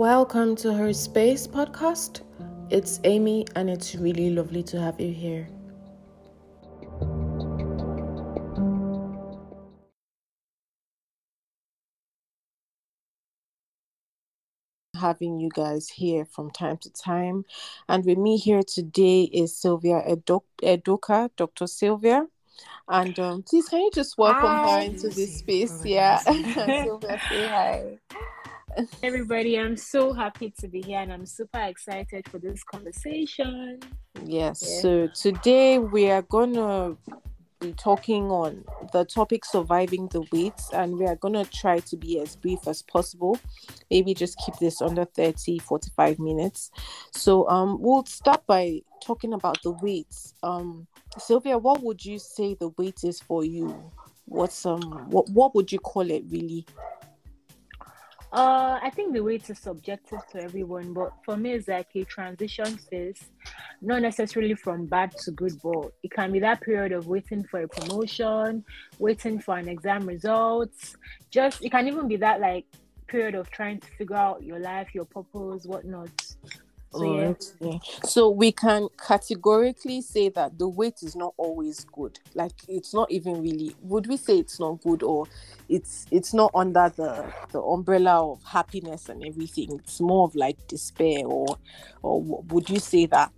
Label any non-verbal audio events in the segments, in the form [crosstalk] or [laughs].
Welcome to her space podcast. It's Amy, and it's really lovely to have you here. Having you guys here from time to time, and with me here today is Sylvia Edoka, Dr. Sylvia. And um, please, can you just welcome hi. her into this space? Yeah, [laughs] Sylvia, say hi. [laughs] Everybody, I'm so happy to be here and I'm super excited for this conversation. Yes, yeah. so today we are going to be talking on the topic surviving the weights and we are going to try to be as brief as possible. Maybe just keep this under 30 45 minutes. So um we'll start by talking about the weights um sylvia what would you say the weight is for you? What's um what, what would you call it really uh, I think the weight is subjective to everyone, but for me, it's like a transition phase, not necessarily from bad to good, but it can be that period of waiting for a promotion, waiting for an exam results. Just it can even be that like period of trying to figure out your life, your purpose, whatnot. So, yeah. so we can categorically say that the weight is not always good. Like it's not even really. Would we say it's not good or it's it's not under the the umbrella of happiness and everything? It's more of like despair or or would you say that?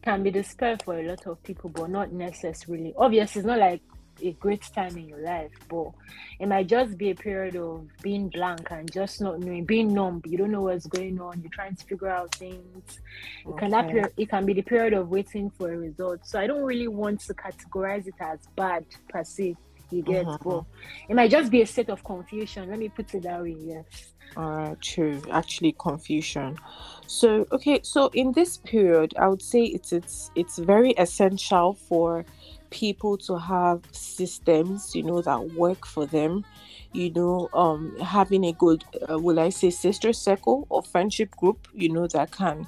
Can be despair for a lot of people, but not necessarily. Obviously, it's not like a great time in your life, but it might just be a period of being blank and just not knowing, being numb. You don't know what's going on. You're trying to figure out things. It okay. can that period, it can be the period of waiting for a result. So I don't really want to categorize it as bad per se. You get, uh but it might just be a state of confusion. Let me put it that way. Yes. Right, true. Actually, confusion. So, okay, so in this period, I would say it's it's it's very essential for people to have systems you know that work for them you know um having a good uh, will i say sister circle or friendship group you know that can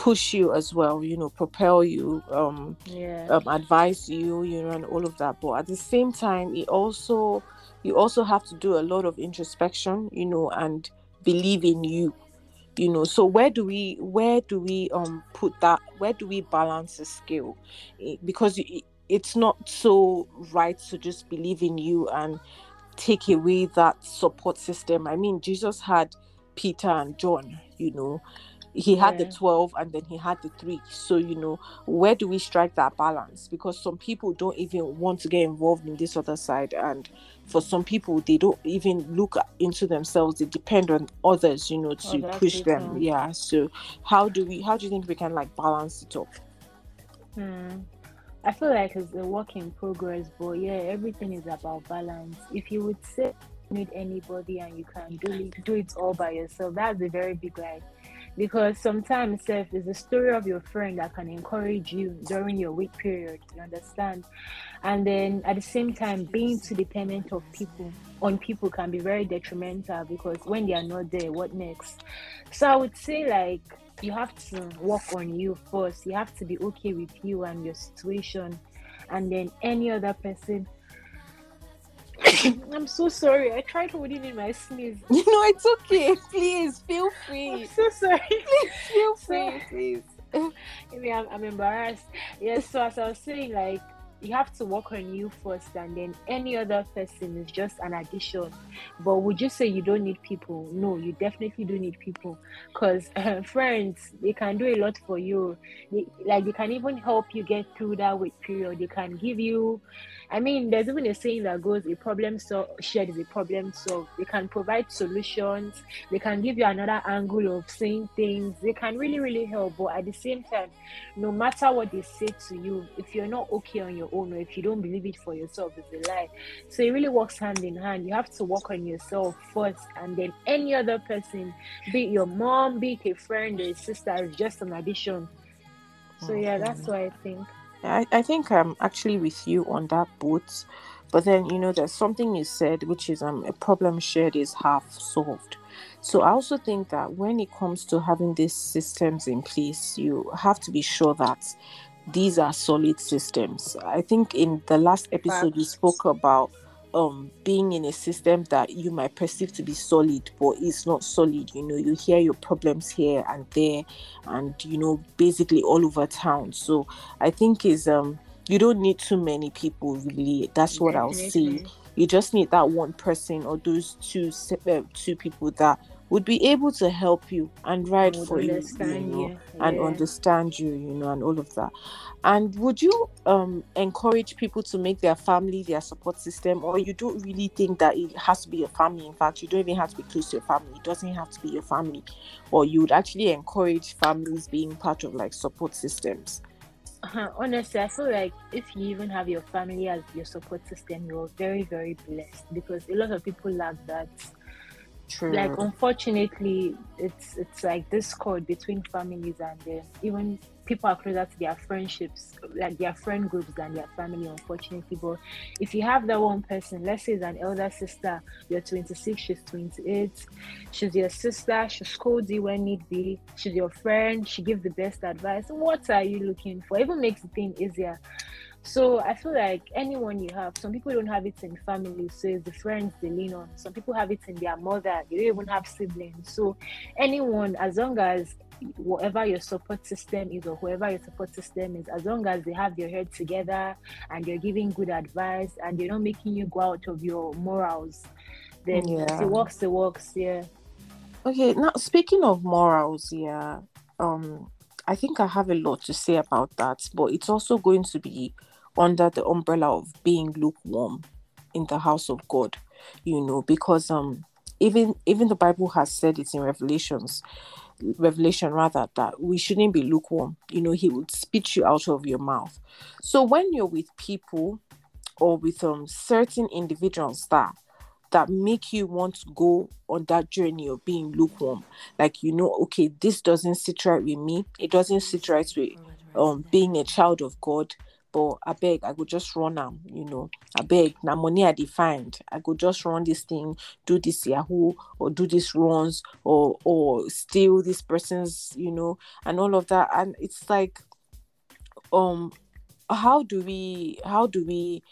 push you as well you know propel you um, yeah. um advise you you know and all of that. But at the same time it also you also have to do a lot of introspection you know and believe in you you know. So where do we where do we um put that where do we balance the scale eh, because it's not so right to just believe in you and take away that support system. I mean, Jesus had Peter and John, you know, he had yeah. the 12 and then he had the three. So, you know, where do we strike that balance? Because some people don't even want to get involved in this other side. And for some people, they don't even look into themselves, they depend on others, you know, to oh, push them. Yeah. So, how do we, how do you think we can like balance it up? Hmm. I feel like it's a work in progress, but yeah, everything is about balance. If you would say need anybody and you can do it, do it all by yourself, that's a very big lie. Because sometimes self is a story of your friend that can encourage you during your weak period. You understand? And then at the same time, being too dependent of people on people can be very detrimental because when they are not there, what next? So I would say like you have to work on you first. You have to be okay with you and your situation, and then any other person. [coughs] I'm so sorry. I tried holding in my sneeze. You know, it's okay. Please feel free. I'm so sorry. [laughs] Please feel free, please. [laughs] Maybe I'm, I'm embarrassed. Yes. So as I was saying, like you have to work on you first and then any other person is just an addition but would you say you don't need people no you definitely do need people because [laughs] uh, friends they can do a lot for you they, like they can even help you get through that wait period they can give you I mean, there's even a saying that goes, a problem so- shared is a problem solved. They can provide solutions. They can give you another angle of seeing things. They can really, really help. But at the same time, no matter what they say to you, if you're not okay on your own or if you don't believe it for yourself, it's a lie. So it really works hand in hand. You have to work on yourself first, and then any other person, be it your mom, be it a friend or a sister, is just an addition. So yeah, that's what I think. I, I think I'm actually with you on that boat. But then, you know, there's something you said, which is um, a problem shared is half solved. So I also think that when it comes to having these systems in place, you have to be sure that these are solid systems. I think in the last episode, we spoke about um being in a system that you might perceive to be solid but it's not solid. You know you hear your problems here and there and you know basically all over town. So i think is um you don't need too many people really. That's what i'll say. You just need that one person or those two uh, two people that would be able to help you and ride for you, you know, you. and yeah. understand you, you know, and all of that. And would you um, encourage people to make their family their support system, or you don't really think that it has to be your family? In fact, you don't even have to be close to your family. It doesn't have to be your family, or you would actually encourage families being part of like support systems. Uh, honestly, I feel like if you even have your family as your support system, you're very, very blessed because a lot of people lack that True. Like unfortunately, it's it's like discord between families and uh, even people are closer to their friendships, like their friend groups than their family. Unfortunately, but if you have that one person, let's say it's an elder sister, you're 26, she's 28, she's your sister, she scolds you when need be, she's your friend, she gives the best advice. What are you looking for? It even makes the thing easier. So I feel like anyone you have, some people don't have it in family, so it's the friends they lean on. Some people have it in their mother, they don't even have siblings. So anyone, as long as whatever your support system is or whoever your support system is, as long as they have their head together and they're giving good advice and they're not making you go out of your morals, then yeah. it works, it works, yeah. Okay, now speaking of morals, yeah, um, I think I have a lot to say about that, but it's also going to be under the umbrella of being lukewarm in the house of God, you know, because um even even the Bible has said it in Revelations, Revelation rather, that we shouldn't be lukewarm. You know, he would spit you out of your mouth. So when you're with people or with um certain individuals that that make you want to go on that journey of being lukewarm. Like you know, okay, this doesn't sit right with me. It doesn't sit right with um being a child of God but I beg, I could just run them, you know. I beg, now money I defined. I could just run this thing, do this Yahoo, or do this runs, or or steal this person's, you know, and all of that. And it's like, um, how do we how do we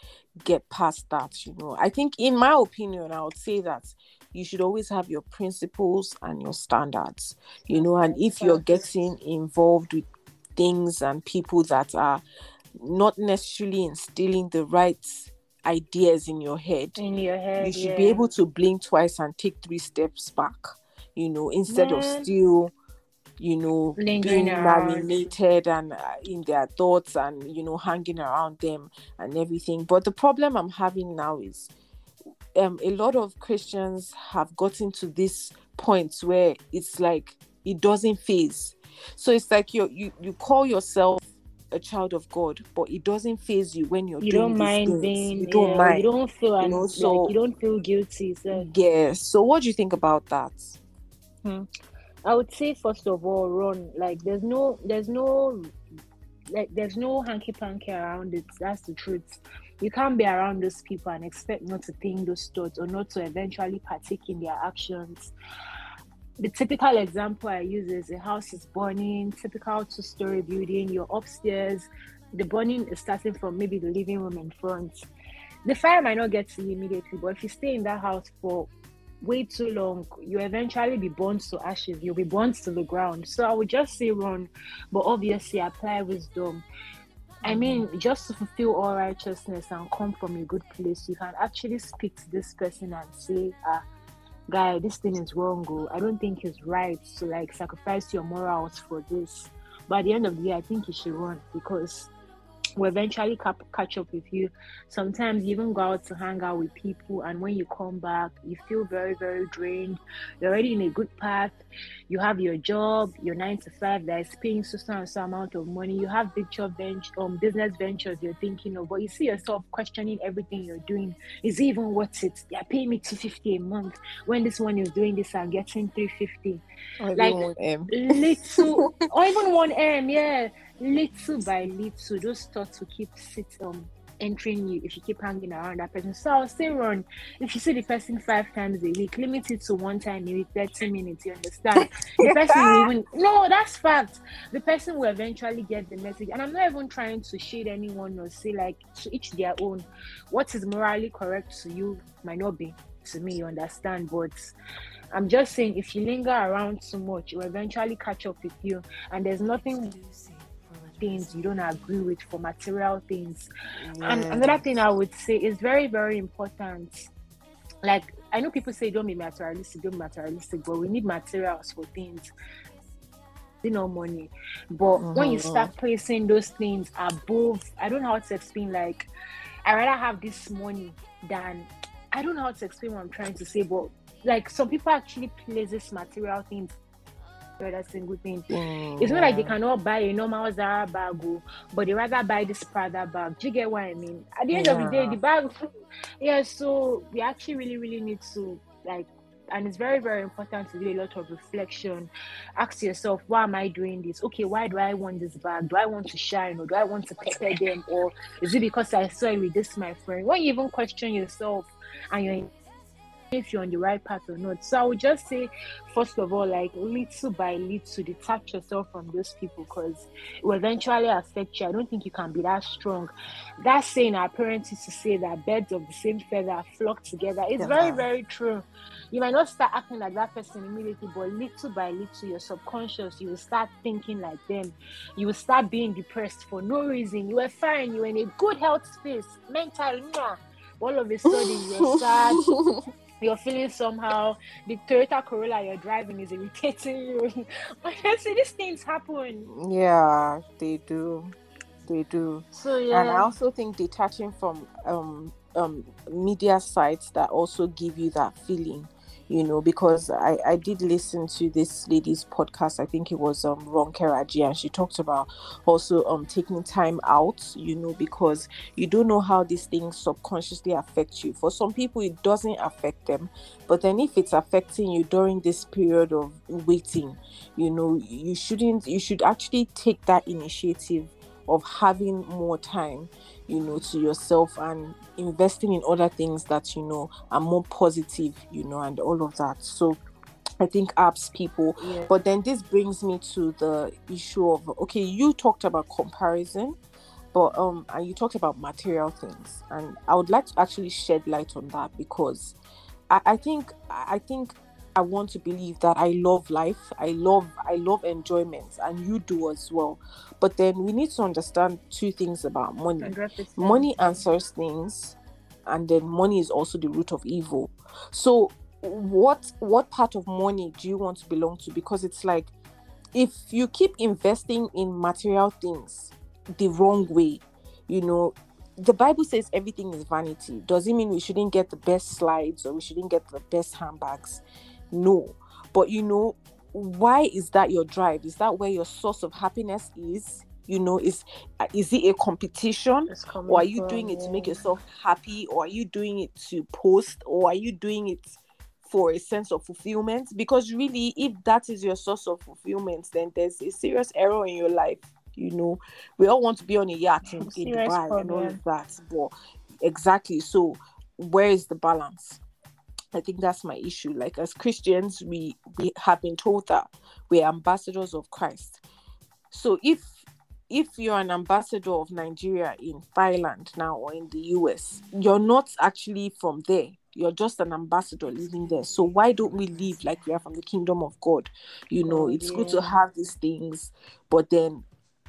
get past that? You know, I think in my opinion, I would say that you should always have your principles and your standards, you know, and if you're getting involved with things and people that are not necessarily instilling the right ideas in your head. In your head, you should yeah. be able to blink twice and take three steps back. You know, instead Man. of still, you know, Lingering being marinated and uh, in their thoughts and you know hanging around them and everything. But the problem I'm having now is, um, a lot of Christians have gotten to this point where it's like it doesn't phase. So it's like you you you call yourself a child of God, but it doesn't phase you when you're you doing don't mind being you don't yeah, mind you don't feel you know, so like you don't feel guilty so. Yeah so what do you think about that? Hmm. I would say first of all run. Like there's no there's no like there's no hanky panky around it. That's the truth. You can't be around those people and expect not to think those thoughts or not to eventually partake in their actions the typical example I use is a house is burning, typical two story building, you're upstairs, the burning is starting from maybe the living room in front. The fire might not get to you immediately, but if you stay in that house for way too long, you eventually be burnt to ashes, you'll be burnt to the ground. So I would just say run, but obviously apply wisdom. I mean, just to fulfill all righteousness and come from a good place, you can actually speak to this person and say, ah, guy, this thing is wrong. Go. Oh. I don't think it's right to like sacrifice your morals for this. But at the end of the day, I think you should run because will eventually cap- catch up with you. Sometimes you even go out to hang out with people, and when you come back, you feel very, very drained. You're already in a good path. You have your job, your nine to five that is paying so and so amount of money. You have big job bench, um, business ventures you're thinking of, but you see yourself questioning everything you're doing. Is it even worth it? They're paying me two fifty a month. When this one is doing this, I'm getting three fifty. Like little, or even one M, yeah little by little, those thoughts will keep sit um entering you if you keep hanging around that person. So I'll say run. If you see the person five times a week, limit it to one time maybe 30 minutes, you understand? [laughs] The person will even no, that's fact. The person will eventually get the message. And I'm not even trying to shade anyone or say like to each their own. What is morally correct to you might not be to me, you understand, but I'm just saying if you linger around too much, it will eventually catch up with you. And there's nothing things you don't agree with for material things. Yeah. And another thing I would say is very, very important. Like I know people say don't be materialistic, don't be materialistic, but we need materials for things. You know, money. But mm-hmm. when you mm-hmm. start placing those things above, I don't know how to explain. Like, I rather have this money than I don't know how to explain what I'm trying to say, but like some people actually place this material things a single thing. Mm, it's not like they cannot buy a normal Zara bag, oh, but they rather buy this Prada bag. Do you get what I mean? At the end yeah. of the day, the bag, [laughs] yeah. So we actually really, really need to like and it's very very important to do a lot of reflection ask yourself why am i doing this okay why do i want this bag do i want to shine or do i want to pepper them or is it because i saw it with this my friend when you even question yourself and you're if you're on the right path or not. So I would just say, first of all, like little by little, detach yourself from those people because it will eventually affect you. I don't think you can be that strong. That saying our parents used to say that birds of the same feather flock together. It's yeah. very, very true. You might not start acting like that person immediately, but little by little, your subconscious, you will start thinking like them. You will start being depressed for no reason. You were fine, you were in a good health space, mentally, all of a sudden you're [laughs] sad you're feeling somehow the Toyota Corolla you're driving is irritating you. [laughs] Honestly, these things happen. Yeah, they do. They do. So yeah. And I also think detaching from um um media sites that also give you that feeling you know, because I, I did listen to this lady's podcast. I think it was um Ronke Raji, and she talked about also um taking time out, you know, because you don't know how these things subconsciously affect you. For some people, it doesn't affect them, but then if it's affecting you during this period of waiting, you know, you shouldn't. You should actually take that initiative of having more time you know to yourself and investing in other things that you know are more positive you know and all of that so I think apps people. Yeah. But then this brings me to the issue of okay, you talked about comparison, but um and you talked about material things. And I would like to actually shed light on that because I, I think I think I want to believe that I love life. I love I love enjoyment and you do as well. But then we need to understand two things about money. 100%. Money answers things and then money is also the root of evil. So what what part of money do you want to belong to because it's like if you keep investing in material things the wrong way, you know, the Bible says everything is vanity. Does it mean we shouldn't get the best slides or we shouldn't get the best handbags? No. But you know, why is that your drive? Is that where your source of happiness is? You know, is is it a competition? Or are you doing it to make yourself happy? Or are you doing it to post? Or are you doing it for a sense of fulfillment? Because really, if that is your source of fulfillment, then there's a serious error in your life. You know, we all want to be on a yacht in, in Dubai and all of that. But exactly, so where is the balance? I think that's my issue. Like as Christians, we we have been told that we're ambassadors of Christ. So if if you're an ambassador of Nigeria in Thailand now or in the US, you're not actually from there. You're just an ambassador living there. So why don't we live like we are from the kingdom of God? You know, oh, it's yeah. good to have these things, but then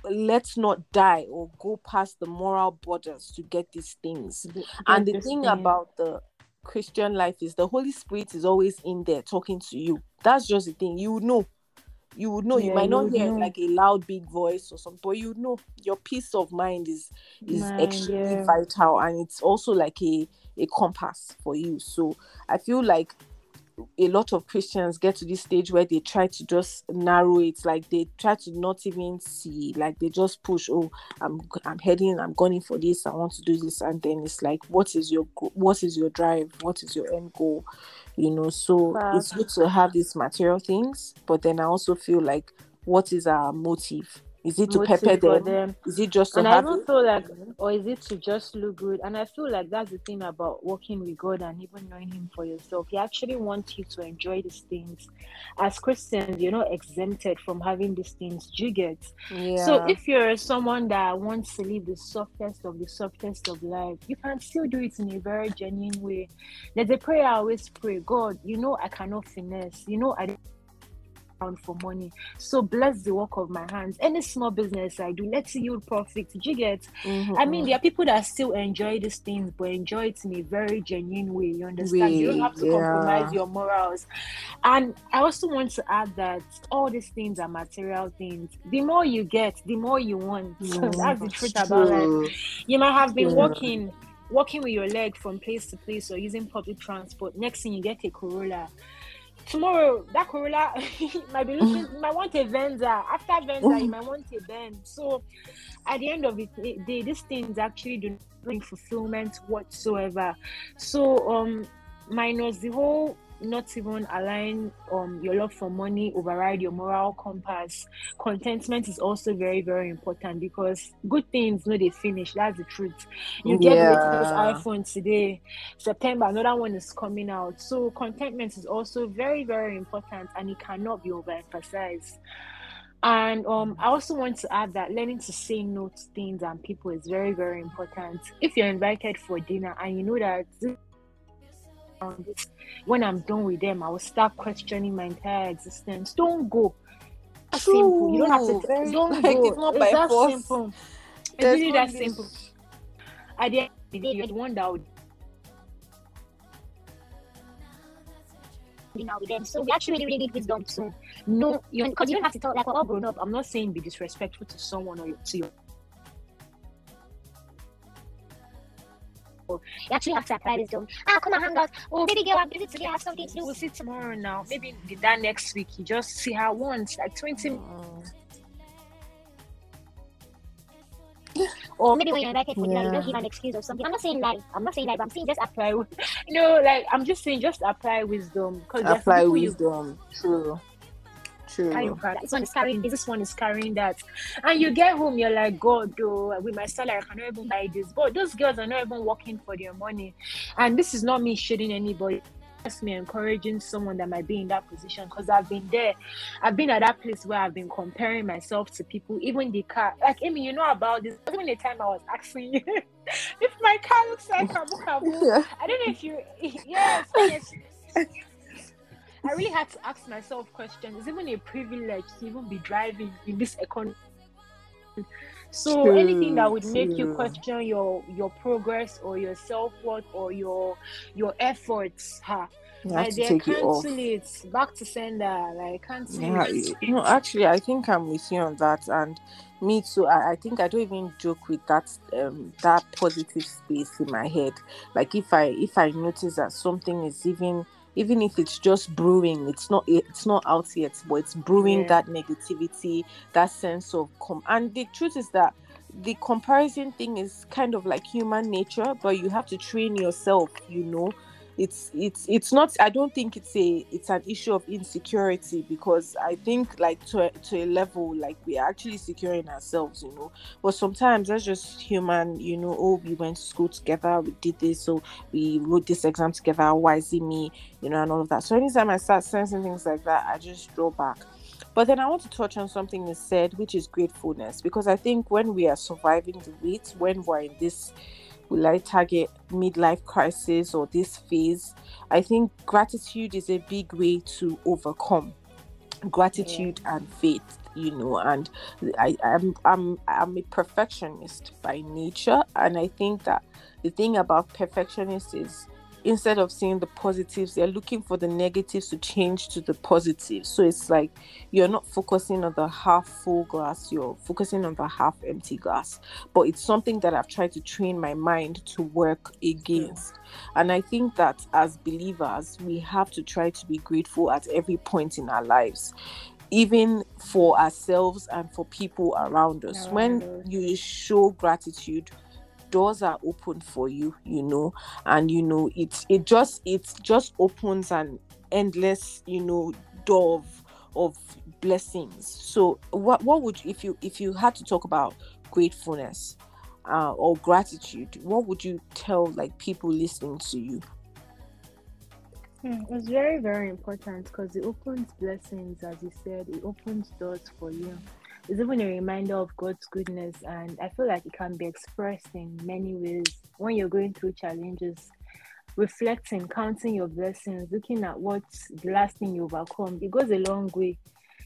let's not die or go past the moral borders to get these things. And the thing thing. about the Christian life is the Holy Spirit is always in there talking to you. That's just the thing. You would know. You would know. Yeah, you might not hear know. like a loud big voice or something, but you know your peace of mind is is mind, extremely yeah. vital and it's also like a a compass for you. So I feel like a lot of Christians get to this stage where they try to just narrow it, like they try to not even see, like they just push. Oh, I'm I'm heading, I'm going for this. I want to do this, and then it's like, what is your what is your drive? What is your end goal? You know, so wow. it's good to have these material things, but then I also feel like, what is our motive? Is it to pepper them? them? Is it just to and have I even feel like, or is it to just look good? And I feel like that's the thing about working with God and even knowing Him for yourself. He actually wants you to enjoy these things. As Christians, you're not exempted from having these things. You get? Yeah. So if you're someone that wants to live the softest of the softest of life, you can still do it in a very genuine way. There's a prayer I always pray. God, you know I cannot finesse. You know I for money. So bless the work of my hands. Any small business I do, let's yield profit. Did you get? Mm-hmm. I mean, there are people that still enjoy these things, but enjoy it in a very genuine way. You understand? you don't have to yeah. compromise your morals. And I also want to add that all these things are material things. The more you get, the more you want. [laughs] Mm, that's the truth true. about it. You might have been yeah. working walking with your leg from place to place or using public transport. Next thing you get a Corolla tomorrow that Corolla [laughs] might be looking, you might want a Venza. After Venza, you might want a Benz. So at the end of it, they, these things actually do not bring fulfillment whatsoever. So um minus the whole not even allowing um your love for money override your moral compass. Contentment is also very, very important because good things no they finish. That's the truth. You get yeah. the latest iPhone today, September, another one is coming out. So contentment is also very, very important and it cannot be overemphasized. And um, I also want to add that learning to say no to things and people is very, very important. If you're invited for dinner and you know that when I'm done with them, I will start questioning my entire existence. Don't go. True. Simple. You don't have to. Very, don't [laughs] like, go. It's not it's by that force. simple. It's There's really that simple. At the end of the day, you're the one that would. You know, with them. So we actually really need wisdom to know you because you don't have to talk like all grown up. I'm not saying be disrespectful to someone or to your You actually have to apply wisdom. Ah, come on, hang out. Oh, baby girl, I'm busy today. I have something to do. We'll see tomorrow now. Maybe that next week. You just see her once, like 20 minutes. or maybe when you're invited for dinner, you don't give an excuse or something. I'm not saying like I'm not saying like I'm saying just apply. [laughs] You know, like I'm just saying just apply wisdom because apply wisdom. You, True. True. This one is carrying this, this one is carrying that. And you get home, you're like, God, though, with my salary, I cannot even buy this. But those girls are not even working for their money. And this is not me shitting anybody Just me encouraging someone that might be in that position because I've been there. I've been at that place where I've been comparing myself to people, even the car. Like Amy, you know about this. Even the time I was asking you [laughs] if my car looks like [laughs] Kabu Kabu. Yeah. I don't know if you [laughs] yes, yes. I really had to ask myself questions. It's even a privilege to even be driving in this economy. So true, anything that would make you question your your progress or your self worth or your your efforts, ha. You like they cancel it, it back to sender. Like cancel yeah, it. No, actually, I think I'm with you on that, and me too. I, I think I don't even joke with that um that positive space in my head. Like if I if I notice that something is even even if it's just brewing it's not it's not out yet but it's brewing yeah. that negativity that sense of com and the truth is that the comparison thing is kind of like human nature but you have to train yourself you know it's it's it's not i don't think it's a it's an issue of insecurity because i think like to a, to a level like we're actually securing ourselves you know. But sometimes that's just human you know oh we went to school together we did this so we wrote this exam together why is it me you know and all of that. So anytime i start sensing things like that i just draw back. But then I want to touch on something you said, which is gratefulness, because I think when we are surviving the wait, when we're in this will I target midlife crisis or this phase? I think gratitude is a big way to overcome gratitude yeah. and faith you know and I, I'm I'm I'm a perfectionist by nature and I think that the thing about perfectionist is instead of seeing the positives, they're looking for the negatives to change to the positives. So it's like you're not focusing on the half full glass, you're focusing on the half empty glass. But it's something that I've tried to train my mind to work against. And I think that as believers, we have to try to be grateful at every point in our lives even for ourselves and for people around us. When you show gratitude, doors are open for you you know and you know it it just it just opens an endless you know door of, of blessings. So what what would if you if you had to talk about gratefulness uh, or gratitude, what would you tell like people listening to you? Hmm, it's very, very important because it opens blessings, as you said, it opens doors for you. It's even a reminder of God's goodness, and I feel like it can be expressed in many ways when you're going through challenges. Reflecting, counting your blessings, looking at what's the last thing you overcome, it goes a long way.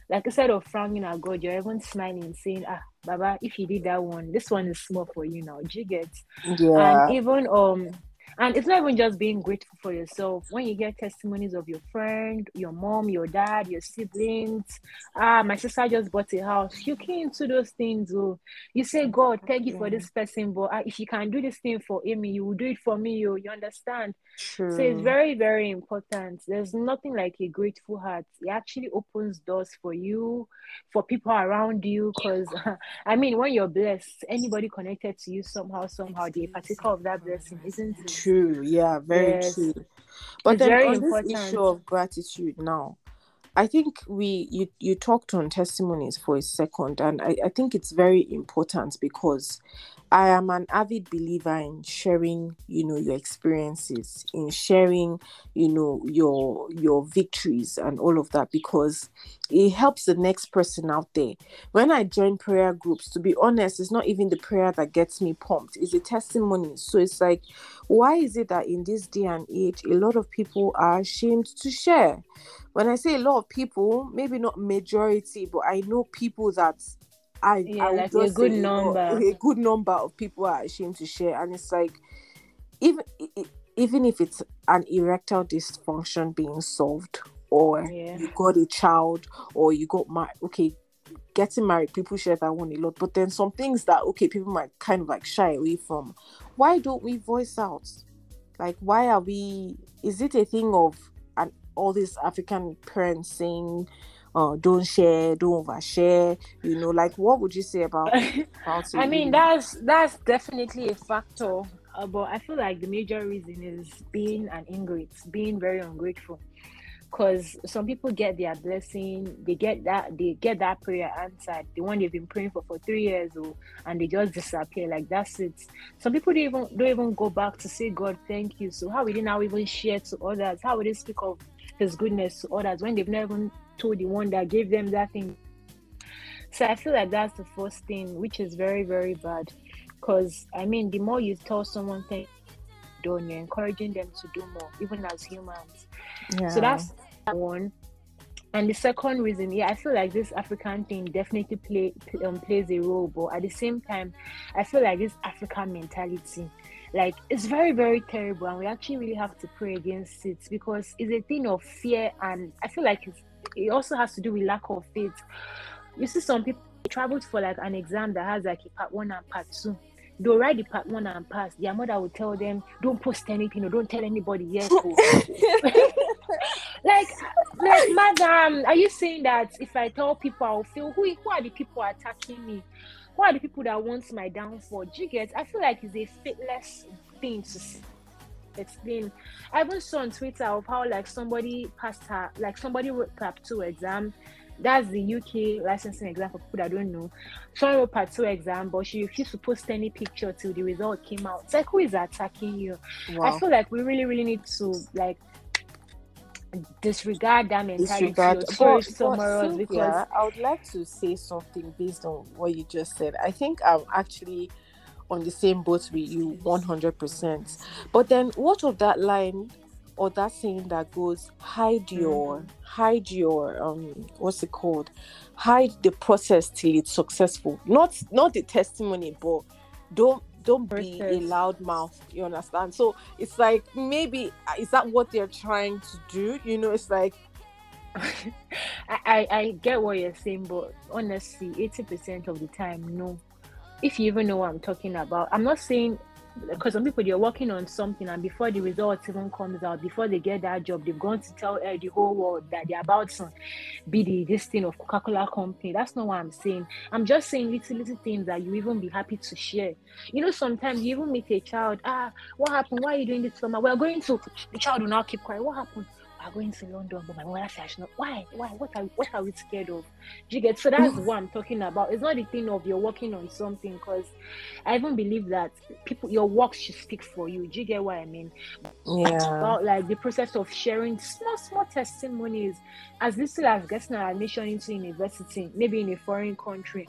Like instead of frowning at God, you're even smiling, saying, Ah, Baba, if you did that one, this one is small for you now. Do you get? Yeah. And even um and it's not even just being grateful for yourself. When you get testimonies of your friend, your mom, your dad, your siblings, ah, my sister just bought a house. You key into those things. Oh, you say, God, thank you for this person, but ah, if you can do this thing for Amy, you will do it for me. You, you understand? True. So it's very, very important. There's nothing like a grateful heart. It actually opens doors for you, for people around you. Because [laughs] I mean, when you're blessed, anybody connected to you somehow, somehow, they partaker of that blessing, isn't it? True. Yeah, very Yes. true. But It's then very on important. this issue of gratitude now, I think we you you talked on testimonies for a second, and I, I think it's very important because I am an avid believer in sharing, you know, your experiences, in sharing, you know, your your victories and all of that because it helps the next person out there. When I join prayer groups, to be honest, it's not even the prayer that gets me pumped, it's the testimony. So it's like, why is it that in this day and age a lot of people are ashamed to share? When I say a lot of people, maybe not majority, but I know people that I, Yeah, I like a good number. [laughs] a good number of people are ashamed to share, and it's like even even if it's an erectile dysfunction being solved, or Yeah. you got a child, or you got married. Okay, getting married, people share that one a lot, but then some things that okay, people might kind of like shy away from. Why don't we voice out? Like, why are we? Is it a thing of all these African parents saying? Uh, don't share, don't overshare. You know, like what would you say about [laughs] about it? I mean, that's that's definitely a factor. Uh, but I feel like the major reason is being an ingrate, being very ungrateful. Because some people get their blessing, they get that they get that prayer answered, the one they've been praying for for three years, or and they just disappear. Like that's it. Some people don't even don't even go back to say God, thank you. So how will they now even share to others? How will they speak of His goodness to others when they've never even told the one that gave them that thing? So I feel like that's the first thing, which is very very bad. Because I mean, the more you tell someone you, done, you're encouraging them to do more, even as humans. yeah. So that's one. And the second reason, yeah, I feel like this African thing definitely play um, plays a role, but at the same time, I feel like this African mentality, like it's very very terrible, and we actually really have to pray against it because it's a thing of fear, and I feel like it's, it also has to do with lack of faith. You see, some people traveled for like an exam that has like a part one and part two. They'll write the part one and pass. Their mother will tell them, "Don't post anything or don't tell anybody yet." [laughs] [laughs] oh." like like madam are you saying that if i tell people i'll feel who, who are the people attacking me? Who are the people that want my downfall? Do you get? I feel like it's a faithless thing to explain. I even saw on twitter of how like somebody passed her like somebody wrote part two exam. That's the uk licensing exam for people that don't know. Someone wrote part two exam but she refused to post any picture till the result came out. It's like who is attacking you? Wow. I feel like we really, really need to like disregard that mentality disregard. But, but somewhere else Cynthia, because I would like to say something based on what you just said. I think I'm actually on the same boat with you 100%. But then, what of that line or that saying that goes, hide your, hide your, um, what's it called? Hide the process till it's successful. Not, not the testimony, but don't don't be a loud mouth you understand? So it's like maybe uh, is that what they're trying to do? You know it's like [laughs] I, I, I get what you're saying, but honestly, 80% of the time, no. If you even know what I'm talking about, I'm not saying because some people they're working on something and before the results even comes out, before they get that job, they've gone to tell uh, the whole world that they're about to be the this thing of Coca-Cola company. That's not what I'm saying. I'm just saying little little things that you even be happy to share. You know, sometimes you even meet a child, ah, what happened? Why are you doing this me? We're going to the child will now keep quiet. What happened? We're going to London, but my mother says no. Why? Why? What are what are we scared of? Do you get so that's what I'm talking about. It's not the thing of you're working on something because I even believe that people your work should speak for you. Do you get what I mean? Yeah. About like the process of sharing small, small testimonies as little as getting an admission into university, maybe in a foreign country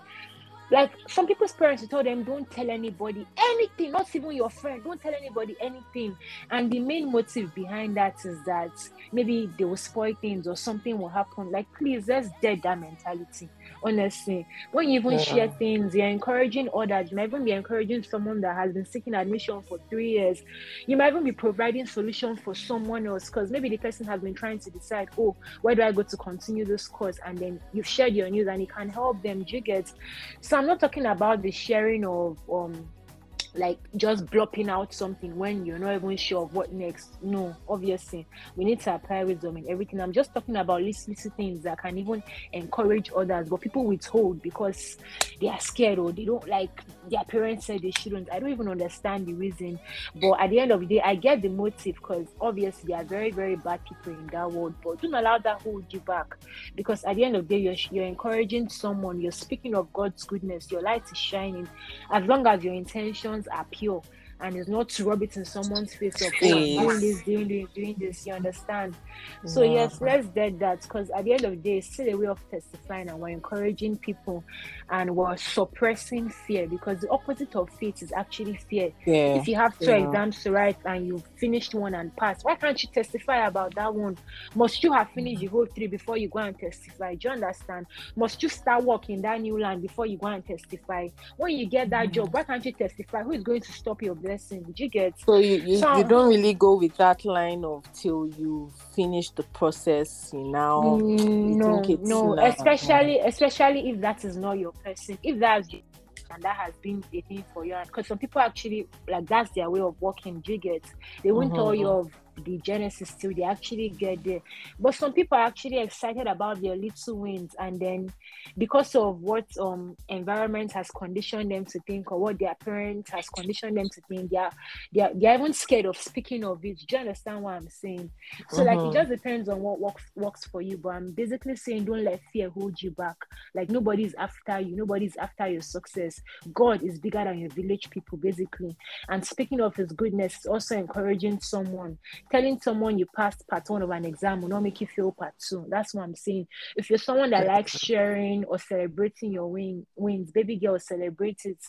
like some people's parents told them don't tell anybody anything not even your friend. Don't tell anybody anything. And the main motive behind that is that maybe they will spoil things or something will happen. Like please let's dead that mentality honestly. When you even yeah. share things you're encouraging others. You might even be encouraging someone that has been seeking admission for three years. You might even be providing solution for someone else because maybe the person has been trying to decide oh where do i go to continue this course? And then you've shared your news and it can help them. Do you get? So i'm not talking about the sharing of um like just blopping out something when you're not even sure of what next. No, obviously, we need to apply wisdom in everything. I'm just talking about little, little things that can even encourage others, but people withhold because they are scared or they don't like their parents said they shouldn't. I don't even understand the reason, but at the end of the day, I get the motive because obviously there are very, very bad people in that world, but don't allow that hold you back because at the end of the day, you're, you're encouraging someone, you're speaking of God's goodness, your light is shining as long as your intentions are pure and it's not to rub it in someone's face of oh, doing this, doing this, doing this. You understand? So yes, let's get that because at the end of the day, it's still a way of testifying and we're encouraging people and we're suppressing fear because the opposite of faith is actually fear. Yeah. If you have two yeah. exams to write and you finished one and passed, why can't you testify about that one? Must you have finished the whole three before you go and testify? Do you understand? Must you start working that new land before you go and testify? When you get that job, why can't you testify? Who is going to stop your blessing. Did you get? So you you, so, you don't really go with that line of till you finish the process. You now mm, no no, now. especially especially if that is not your person. If that's and that has been a thing for you, because some people actually like that's their way of working. Do you get? They won't mm-hmm. tell you of the genesis till they actually get there. But some people are actually excited about their little wins, and then because of what um environment has conditioned them to think, or what their parents has conditioned them to think, they are they are, they are even scared of speaking of it. Do you understand what I'm saying? So like it mm-hmm. just depends on what works works for you. But I'm basically saying don't let fear hold you back. Like nobody's after you, nobody's after your success. God is bigger than your village people, basically. And speaking of his goodness, also encouraging someone telling someone you passed part one of an exam will not make you feel part two. That's what I'm saying. If you're someone that likes sharing or celebrating your win, wins, baby girl, celebrate it.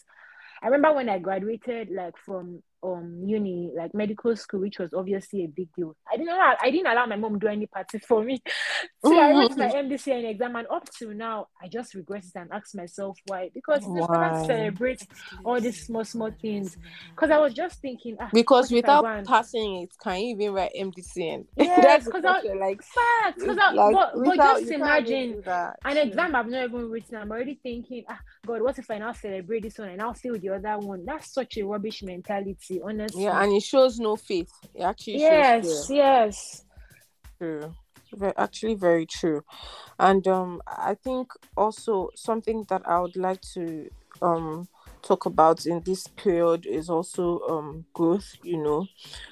I remember when I graduated, like from um uni, like medical school, which was obviously a big deal. I didn't allow, I didn't allow my mom do any parties for me. [laughs] so I wrote my MDCN exam, and up to now, I just regret it and ask myself why. Because why? can't celebrate all these small small things. Because I was just thinking, ah, because without passing it, can you even write MDC? And [laughs] yes, because I like facts. Because like, but, but just imagine an exam I've not even written. I'm already thinking, ah, God, what if I now celebrate this one and I'll fail the other one? That's such a rubbish mentality honestly. Yeah, and it shows no faith. It actually yes, yes. True. Actually, very true. And um, I think also something that I would like to um talk about in this period is also um growth you know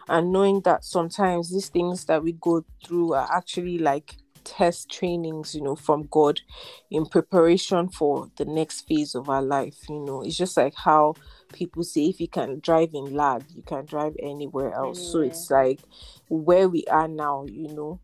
and knowing that sometimes these things that we go through are actually like test trainings, you know, from God in preparation for the next phase of our life. You know, it's just like how people say if you can drive in lag, you can drive anywhere else. Anywhere. So it's like where we are now, you know,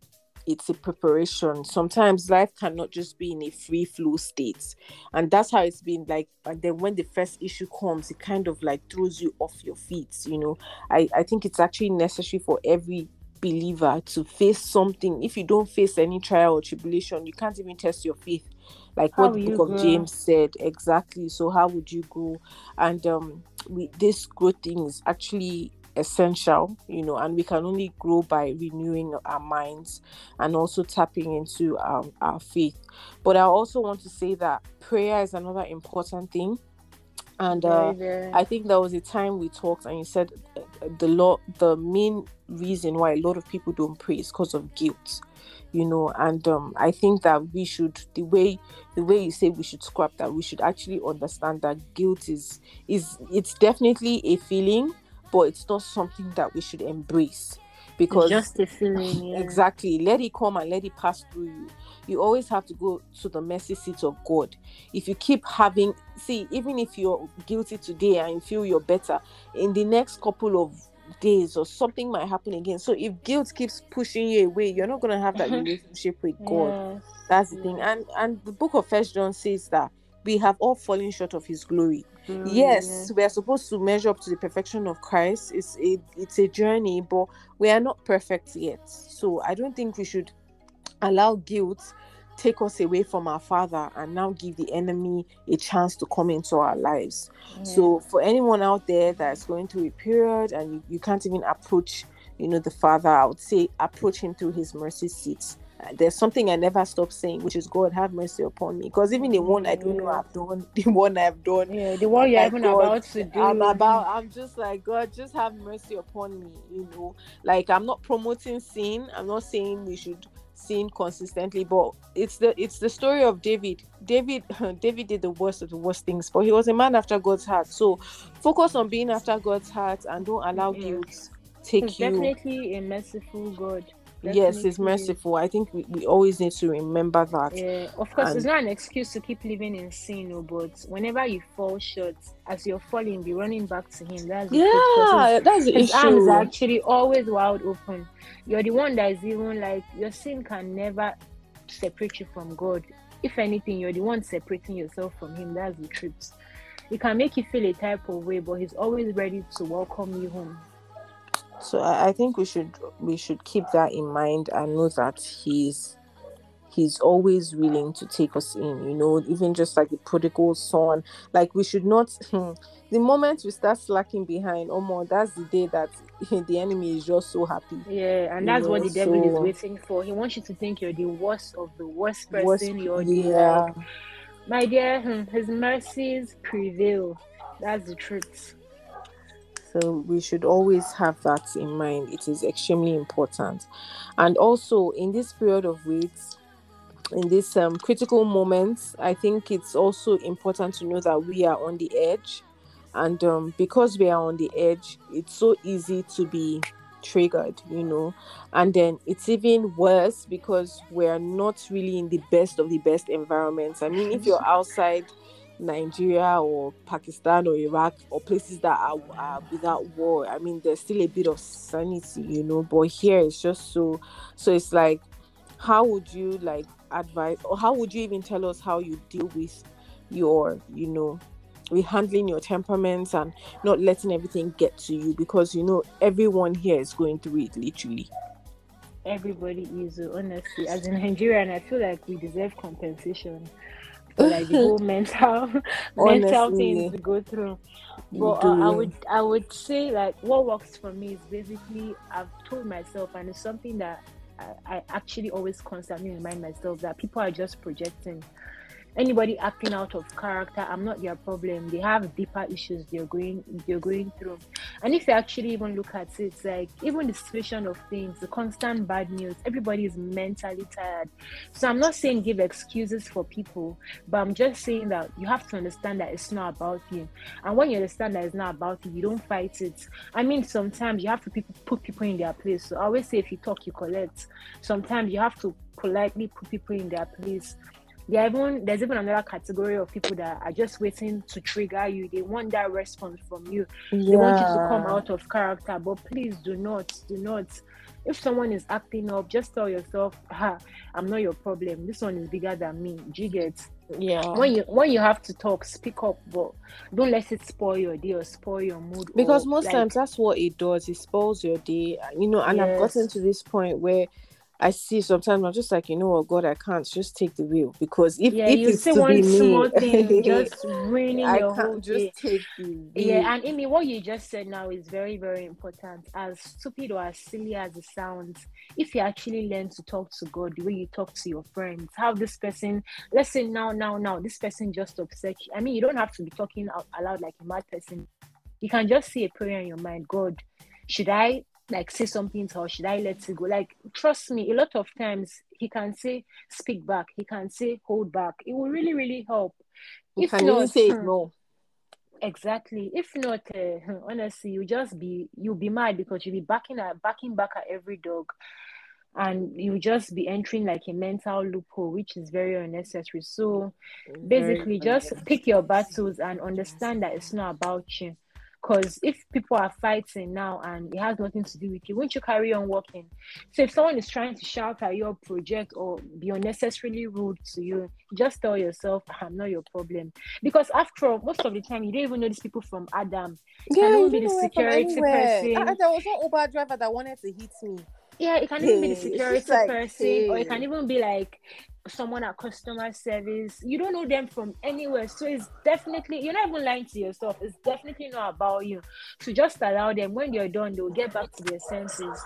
it's a preparation. Sometimes life cannot just be in a free flow state. And that's how it's been like. And then when the first issue comes, it kind of like throws you off your feet. You know, I, I think it's actually necessary for every believer to face something. If you don't face any trial or tribulation, you can't even test your faith. Like how what the book of James said exactly. So how would you go? And um we this growth thing is actually essential, you know, and we can only grow by renewing our minds and also tapping into um, our faith. But I also want to say that prayer is another important thing and uh. I think there was a time we talked, and you said uh, the law, the main reason why a lot of people don't pray is because of guilt, you know. And um, I think that we should, the way the way you say we should scrap that, we should actually understand that guilt is is it's definitely a feeling, but it's not something that we should embrace because just a feeling. [sighs] Yeah. exactly let it come and let it pass through you you always have to go to the mercy seat of god if you keep having see even if you're guilty today and you feel you're better in the next couple of days or something might happen again. So if guilt keeps pushing you away you're not going to have that relationship with [laughs] god. Yes. that's the thing. And and the book of first john says that we have all fallen short of his glory. Mm, yes. we are supposed to measure up to the perfection of christ. It's a it's a journey but we are not perfect yet. So i don't think we should allow guilt take us away from our father and now give the enemy a chance to come into our lives. Yeah. so for anyone out there that's going through a period and you, you can't even approach you know the father i would say approach him through his mercy seat. Uh, there's something i never stop saying which is god have mercy upon me. Because even the one i don't know i've done [laughs] the one i've done yeah, the one you're even God, about to do. I'm about I'm just like God just have mercy upon me you know? Like I'm not promoting sin. I'm not saying we should sin consistently but it's the it's the story of David David [laughs] David did the worst of the worst things but he was a man after God's heart so focus on being after God's heart and don't allow Yeah. guilt take He's you definitely a merciful God. Yes it's merciful I think we, we always need to remember that Yeah, of course, it's not an excuse to keep living in sin, no, but whenever you fall short, as you're falling, be running back to Him. That's the truth, 'cause yeah that's the his, his arms are actually always wide open. You're the one that is even like your sin can never separate you from God. If anything, you're the one separating yourself from Him. That's the truth. It can make you feel a type of way, but He's always ready to welcome you home. So I, I think we should we should keep that in mind and know that he's he's always willing to take us in you know even just like the prodigal son like we should not [laughs] the moment we start slacking behind oh more that's the day that [laughs] the enemy is just so happy Yeah, and that's what the devil is waiting for. He wants you to think you're the worst of the worst person. Worst- you're the yeah like, My dear, hmm, his mercies prevail. That's the truth. So we should always have that in mind. It is extremely important. And also in this period of wait, in this um, critical moments, I think it's also important to know that we are on the edge. And um, because we are on the edge, it's so easy to be triggered, you know. And then it's even worse because we're not really in the best of the best environments. I mean, if you're outside Nigeria or Pakistan or Iraq or places that are, are without war. I mean, there's still a bit of sanity, you know, but here it's just so. So it's like, how would you like advise, or how would you even tell us how you deal with your, you know, with handling your temperaments and not letting everything get to you because you know everyone here is going through it literally. Everybody is honestly, as a Nigerian, I feel like we deserve compensation for like the whole mental [laughs] mental things we go through. But uh, I would I would say like what works for me is basically I've told myself and it's something that I, I actually always constantly remind myself that people are just projecting. Anybody acting out of character, I'm not their problem. They have deeper issues they're going they're going through. And if you actually even look at it, it's like even the situation of things, the constant bad news, everybody is mentally tired. So I'm not saying give excuses for people, but I'm just saying that you have to understand that it's not about you. And when you understand that it's not about you, you don't fight it. I mean, sometimes you have to put people in their place. So I always say, if you talk, you collect. Sometimes you have to politely put people in their place. There even there's even another category of people that are just waiting to trigger you. They want that response from you. They want you to come out of character. But please do not, do not. If someone is acting up, just tell yourself, ha, I'm not your problem. This one is bigger than me. Do you get? Yeah. when you when you have to talk, speak up, but don't let it spoil your day or spoil your mood. because or, most like, times that's what it does it spoils your day you know and i've gotten to this point where i see sometimes i'm just like you know what god i can't just take the wheel because if, yeah, if you it's say to one be small me thing [laughs] just ruining i your can't whole just day. take the wheel. Yeah, and Amy, what you just said now is very, very important. As stupid or as silly as it sounds, if you actually learn to talk to God the way you talk to your friends, how this person, let's say now, now, now, this person just upset you. I mean, you don't have to be talking out aloud like a mad person. You can just say a prayer in your mind. God, should I like say something to her? Should I let it go? Like, trust me, a lot of times he can say speak back. He can say hold back. It will really, really help. you If can even not, say hmm, no Exactly. If not, uh, honestly, you just be you'll be mad because you'll be backing at backing back at every dog, and you'll just be entering like a mental loophole, which is very unnecessary. So, basically, just pick your battles and understand that it's not about you. Because if people are fighting now and it has nothing to do with you, won't you carry on working? So if someone is trying to shout at your project or be unnecessarily rude to you, just tell yourself, I'm not your problem. Because after all, most of the time you don't even know these people from Adam. Yeah, you be the security person. Ah, there was one Uber driver that wanted to hit me. Yeah, it can even be the security like, person, hey. or it can even be like someone at customer service. You don't know them from anywhere. So it's definitely you're not even lying to yourself. It's definitely not about you. So just allow them when you're done, they'll get back to their senses.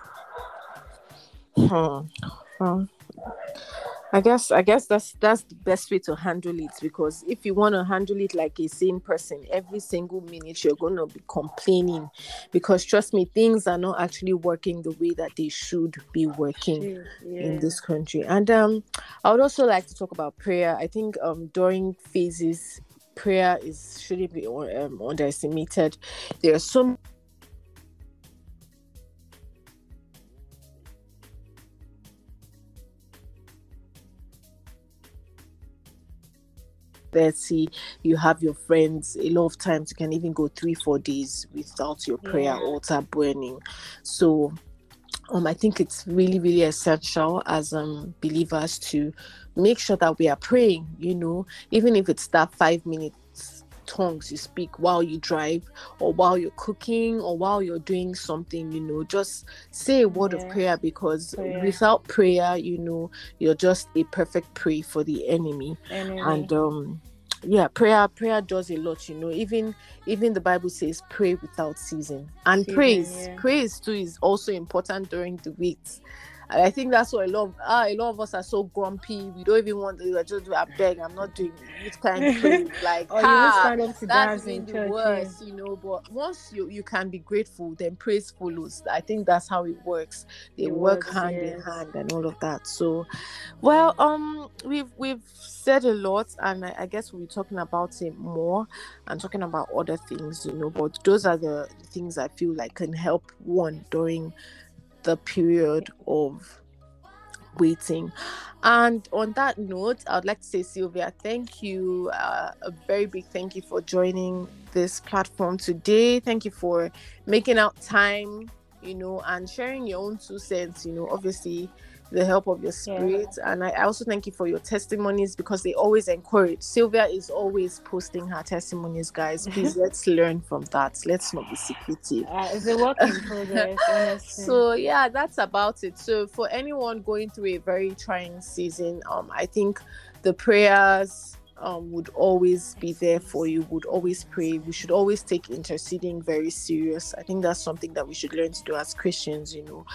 Hmm. Hmm. I guess I guess that's that's the best way to handle it because if you want to handle it like a sane person, every single minute you're gonna be complaining because trust me, things are not actually working the way that they should be working yeah. in this country. And um, I would also like to talk about prayer. I think um during phases, prayer is shouldn't be um, underestimated. There are so Betsy, you have your friends. A lot of times you can even go three, four days without your prayer yeah. altar burning. So um, I think it's really, really essential as um believers to make sure that we are praying, you know, even if it's that five minutes tongues you speak while you drive or while you're cooking or while you're doing something you know just say a word yeah. of prayer because prayer. without prayer you know you're just a perfect prey for the enemy, enemy. and um yeah prayer prayer does a lot you know even even the bible says pray without ceasing and season, praise yeah. praise too is also important during the weeks and I think that's what a lot of ah, a lot of us are so grumpy. We don't even want to just do I beg, I'm not doing this kind of thing. [laughs] Like oh, ah, that's been the church, worst, yeah. you know. But once you you can be grateful, then praise follows. I think that's how it works. They it work works, hand yes. in hand and all of that. So well, um we've we've said a lot and I, I guess we'll be talking about it more and talking about other things, you know, but those are the things I feel like can help one during the period of waiting. And on that note, I'd like to say, Sylvia, thank you. Uh, a very big thank you for joining this platform today. Thank you for making out time, you know, and sharing your own two cents. You know, obviously, the help of your spirit. Yeah. And I also thank you for your testimonies because they always encourage. Sylvia is always posting her testimonies, guys. Please [laughs] let's learn from that. Let's not be secretive. Uh, it's a work in progress. [laughs] so yeah, that's about it. So for anyone going through a very trying season, um, I think the prayers um, would always be there for you, would always pray. We should always take interceding very serious. I think that's something that we should learn to do as Christians, you know.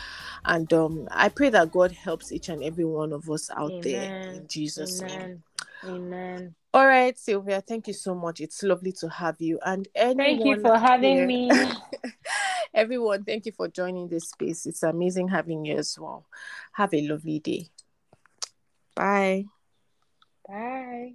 And um, I pray that God helps each and every one of us out Amen. there in Jesus' Amen. name. Amen. All right, Sylvia, thank you so much. It's lovely to have you. And thank you for having here, me. [laughs] everyone, thank you for joining this space. It's amazing having you as well. Have a lovely day. Bye. Bye.